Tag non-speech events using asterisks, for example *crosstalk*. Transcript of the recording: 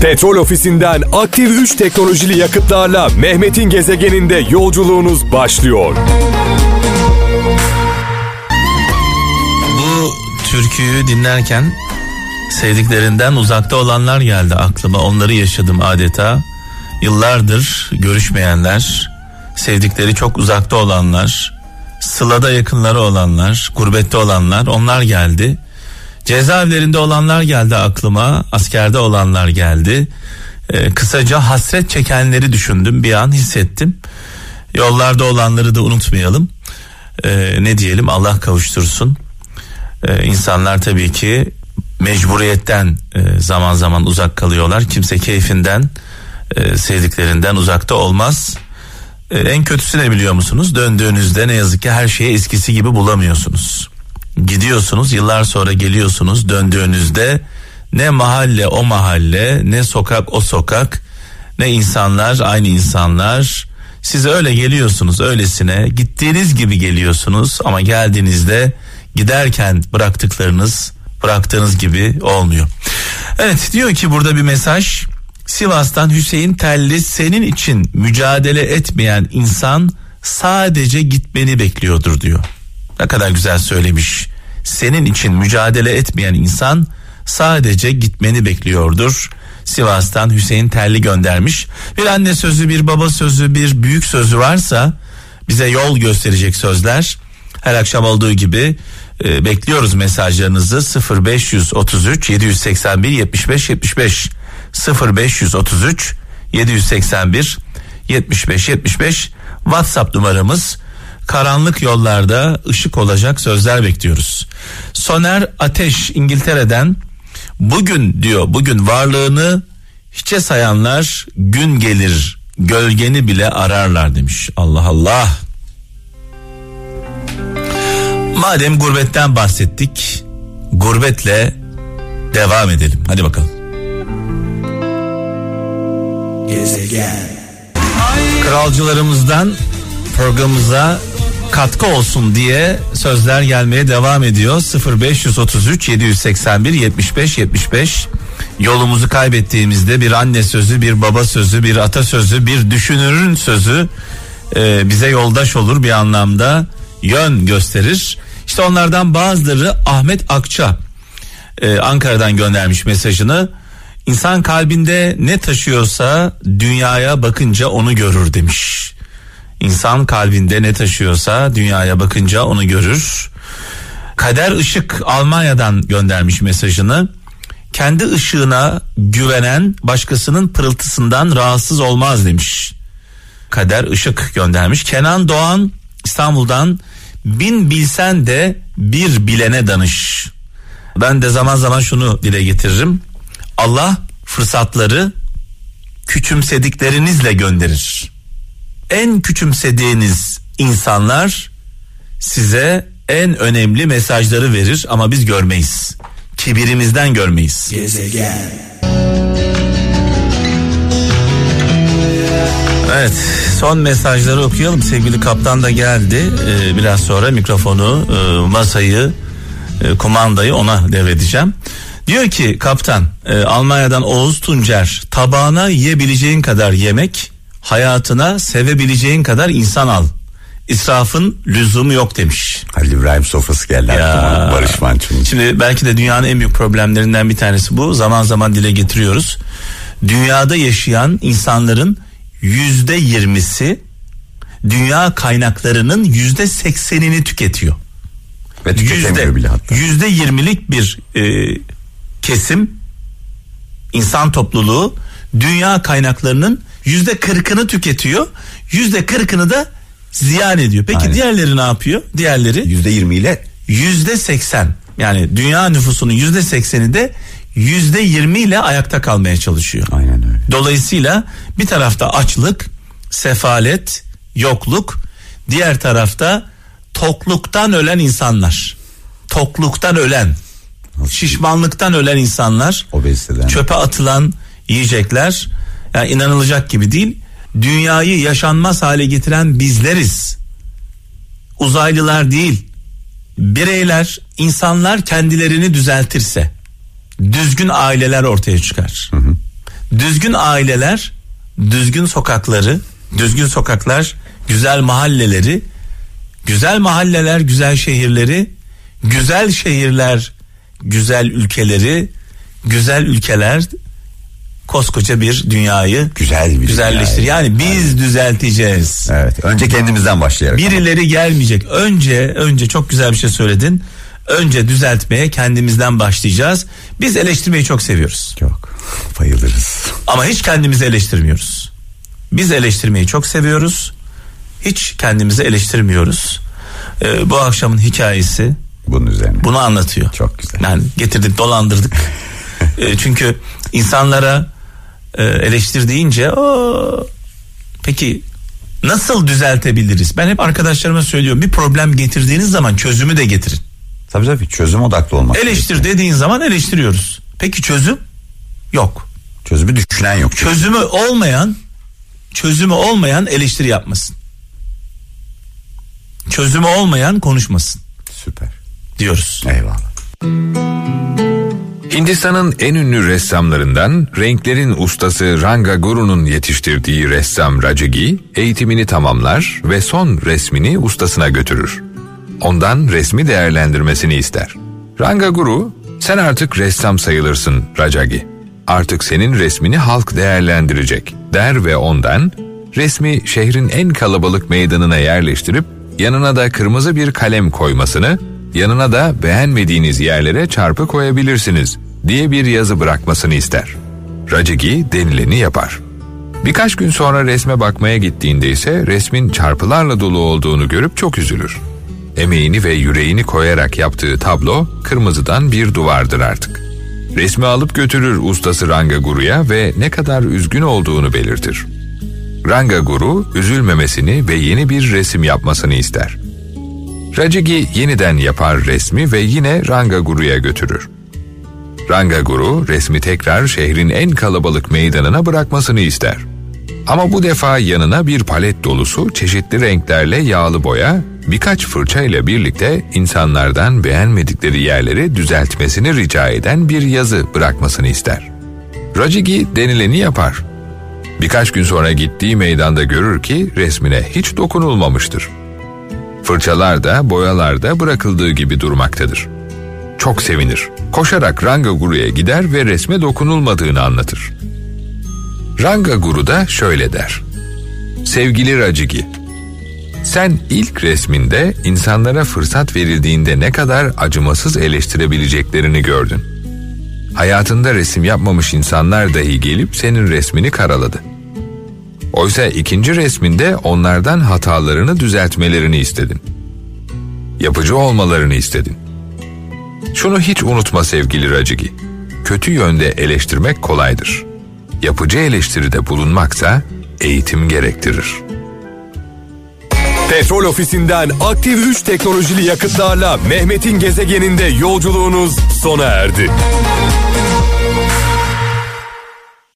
Petrol ofisinden aktif 3 teknolojili yakıtlarla Mehmet'in gezegeninde yolculuğunuz başlıyor. Bu türküyü dinlerken sevdiklerinden uzakta olanlar geldi aklıma. Onları yaşadım adeta. Yıllardır görüşmeyenler, sevdikleri çok uzakta olanlar, sılada yakınları olanlar, gurbette olanlar onlar geldi. Cezaevlerinde olanlar geldi aklıma, askerde olanlar geldi. Ee, kısaca hasret çekenleri düşündüm bir an hissettim. Yollarda olanları da unutmayalım. Ee, ne diyelim Allah kavuştursun. Ee, insanlar tabii ki mecburiyetten e, zaman zaman uzak kalıyorlar. Kimse keyfinden, e, sevdiklerinden uzakta olmaz. E, en kötüsü ne biliyor musunuz? Döndüğünüzde ne yazık ki her şeyi eskisi gibi bulamıyorsunuz. Gidiyorsunuz, yıllar sonra geliyorsunuz. Döndüğünüzde ne mahalle o mahalle, ne sokak o sokak, ne insanlar aynı insanlar. Siz öyle geliyorsunuz öylesine gittiğiniz gibi geliyorsunuz ama geldiğinizde giderken bıraktıklarınız bıraktığınız gibi olmuyor. Evet diyor ki burada bir mesaj Sivas'tan Hüseyin Telli senin için mücadele etmeyen insan sadece gitmeni bekliyordur diyor. Ne kadar güzel söylemiş. Senin için mücadele etmeyen insan sadece gitmeni bekliyordur. Sivas'tan Hüseyin Telli göndermiş. Bir anne sözü, bir baba sözü, bir büyük sözü varsa bize yol gösterecek sözler. Her akşam olduğu gibi e, bekliyoruz mesajlarınızı 0533 781 75 75 0533 781 75 75 WhatsApp numaramız karanlık yollarda ışık olacak sözler bekliyoruz. Soner Ateş İngiltere'den bugün diyor bugün varlığını hiçe sayanlar gün gelir gölgeni bile ararlar demiş. Allah Allah. Madem gurbetten bahsettik, gurbetle devam edelim. Hadi bakalım. Gezegen. Kralcılarımızdan programımıza katkı olsun diye sözler gelmeye devam ediyor. 0533 781 75 75 yolumuzu kaybettiğimizde bir anne sözü, bir baba sözü, bir ata sözü, bir düşünürün sözü e, bize yoldaş olur bir anlamda yön gösterir. İşte onlardan bazıları Ahmet Akça e, Ankara'dan göndermiş mesajını. İnsan kalbinde ne taşıyorsa dünyaya bakınca onu görür demiş. İnsan kalbinde ne taşıyorsa dünyaya bakınca onu görür. Kader Işık Almanya'dan göndermiş mesajını. Kendi ışığına güvenen başkasının pırıltısından rahatsız olmaz demiş. Kader Işık göndermiş. Kenan Doğan İstanbul'dan bin bilsen de bir bilene danış. Ben de zaman zaman şunu dile getiririm. Allah fırsatları küçümsediklerinizle gönderir. En küçümsediğiniz insanlar size en önemli mesajları verir ama biz görmeyiz. Kibirimizden görmeyiz. Gezegen. Evet son mesajları okuyalım sevgili kaptan da geldi ee, biraz sonra mikrofonu e, masayı e, kumandayı ona devredeceğim. Diyor ki kaptan e, Almanya'dan Oğuz Tuncer tabağına yiyebileceğin kadar yemek hayatına sevebileceğin kadar insan al. İsrafın lüzumu yok demiş. Halil İbrahim sofrası geldi aklıma Barış Manço'nun. Şimdi belki de dünyanın en büyük problemlerinden bir tanesi bu. Zaman zaman dile getiriyoruz. Dünyada yaşayan insanların yüzde yirmisi dünya kaynaklarının yüzde seksenini tüketiyor. Ve tüketemiyor bile hatta. Yüzde yirmilik bir e, kesim insan topluluğu dünya kaynaklarının yüzde kırkını tüketiyor. Yüzde kırkını da ziyan ediyor. Peki Aynen. diğerleri ne yapıyor? Diğerleri yüzde yirmi ile yüzde seksen yani dünya nüfusunun yüzde sekseni de yüzde yirmi ile ayakta kalmaya çalışıyor. Aynen öyle. Dolayısıyla bir tarafta açlık, sefalet, yokluk, diğer tarafta tokluktan ölen insanlar. Tokluktan ölen, şişmanlıktan ölen insanlar, obeziteden, çöpe atılan yiyecekler, yani inanılacak gibi değil. Dünyayı yaşanmaz hale getiren bizleriz. Uzaylılar değil. Bireyler, insanlar kendilerini düzeltirse düzgün aileler ortaya çıkar. Hı hı. Düzgün aileler, düzgün sokakları, düzgün sokaklar, güzel mahalleleri, güzel mahalleler, güzel şehirleri, güzel şehirler, güzel ülkeleri, güzel ülkeler koskoca bir dünyayı Güzel bir güzelleştir. dünya. Yani biz düzelteceğiz. Evet. Önce kendimizden başlayarak. Birileri gelmeyecek. Önce önce çok güzel bir şey söyledin. Önce düzeltmeye kendimizden başlayacağız. Biz eleştirmeyi çok seviyoruz. Çok. Bayılırız. Ama hiç kendimizi eleştirmiyoruz. Biz eleştirmeyi çok seviyoruz. Hiç kendimizi eleştirmiyoruz. Ee, bu akşamın hikayesi Bunun üzerine. bunu anlatıyor. Çok güzel. Yani getirdik dolandırdık. *laughs* Ee, çünkü insanlara e, eleştir deyince "Aa, peki nasıl düzeltebiliriz? Ben hep arkadaşlarıma söylüyorum bir problem getirdiğiniz zaman çözümü de getirin. Tabii tabii çözüm odaklı olmak. Eleştir gerekiyor. dediğin zaman eleştiriyoruz. Peki çözüm? Yok. Çözümü düşünen yok. Çözümü olmayan çözümü olmayan eleştiri yapmasın. Çözümü olmayan konuşmasın Süper. diyoruz. Eyvallah. Hindistan'ın en ünlü ressamlarından renklerin ustası Ranga Guru'nun yetiştirdiği ressam Rajagi eğitimini tamamlar ve son resmini ustasına götürür. Ondan resmi değerlendirmesini ister. Ranga Guru, sen artık ressam sayılırsın Rajagi. Artık senin resmini halk değerlendirecek der ve ondan resmi şehrin en kalabalık meydanına yerleştirip yanına da kırmızı bir kalem koymasını yanına da beğenmediğiniz yerlere çarpı koyabilirsiniz diye bir yazı bırakmasını ister. Racigi denileni yapar. Birkaç gün sonra resme bakmaya gittiğinde ise resmin çarpılarla dolu olduğunu görüp çok üzülür. Emeğini ve yüreğini koyarak yaptığı tablo kırmızıdan bir duvardır artık. Resmi alıp götürür ustası Ranga Guru'ya ve ne kadar üzgün olduğunu belirtir. Ranga Guru üzülmemesini ve yeni bir resim yapmasını ister. Rajigi yeniden yapar resmi ve yine Ranga Guru'ya götürür. Ranga Guru resmi tekrar şehrin en kalabalık meydanına bırakmasını ister. Ama bu defa yanına bir palet dolusu çeşitli renklerle yağlı boya, birkaç fırça ile birlikte insanlardan beğenmedikleri yerleri düzeltmesini rica eden bir yazı bırakmasını ister. Rajigi denileni yapar. Birkaç gün sonra gittiği meydanda görür ki resmine hiç dokunulmamıştır. Fırçalar da boyalar da bırakıldığı gibi durmaktadır. Çok sevinir. Koşarak Ranga Guru'ya gider ve resme dokunulmadığını anlatır. Ranga Guru da şöyle der. Sevgili Rajigi, sen ilk resminde insanlara fırsat verildiğinde ne kadar acımasız eleştirebileceklerini gördün. Hayatında resim yapmamış insanlar dahi gelip senin resmini karaladı. Oysa ikinci resminde onlardan hatalarını düzeltmelerini istedin. Yapıcı olmalarını istedin. Şunu hiç unutma sevgili Racigi. Kötü yönde eleştirmek kolaydır. Yapıcı eleştiride bulunmaksa eğitim gerektirir. Petrol ofisinden aktif 3 teknolojili yakıtlarla Mehmet'in gezegeninde yolculuğunuz sona erdi.